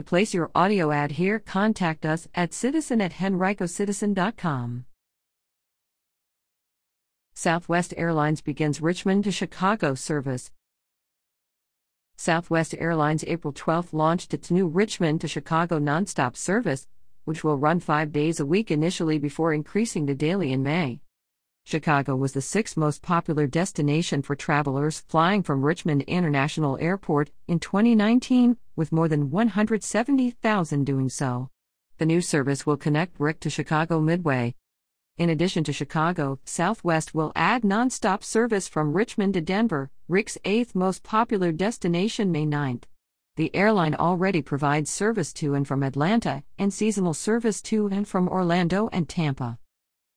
To place your audio ad here, contact us at citizen at henricocitizen.com. Southwest Airlines begins Richmond to Chicago service. Southwest Airlines April 12 launched its new Richmond to Chicago nonstop service, which will run five days a week initially before increasing to daily in May. Chicago was the sixth most popular destination for travelers flying from Richmond International Airport in 2019, with more than 170,000 doing so. The new service will connect RIC to Chicago Midway, in addition to Chicago, Southwest will add nonstop service from Richmond to Denver, RIC's eighth most popular destination, May 9th. The airline already provides service to and from Atlanta and seasonal service to and from Orlando and Tampa.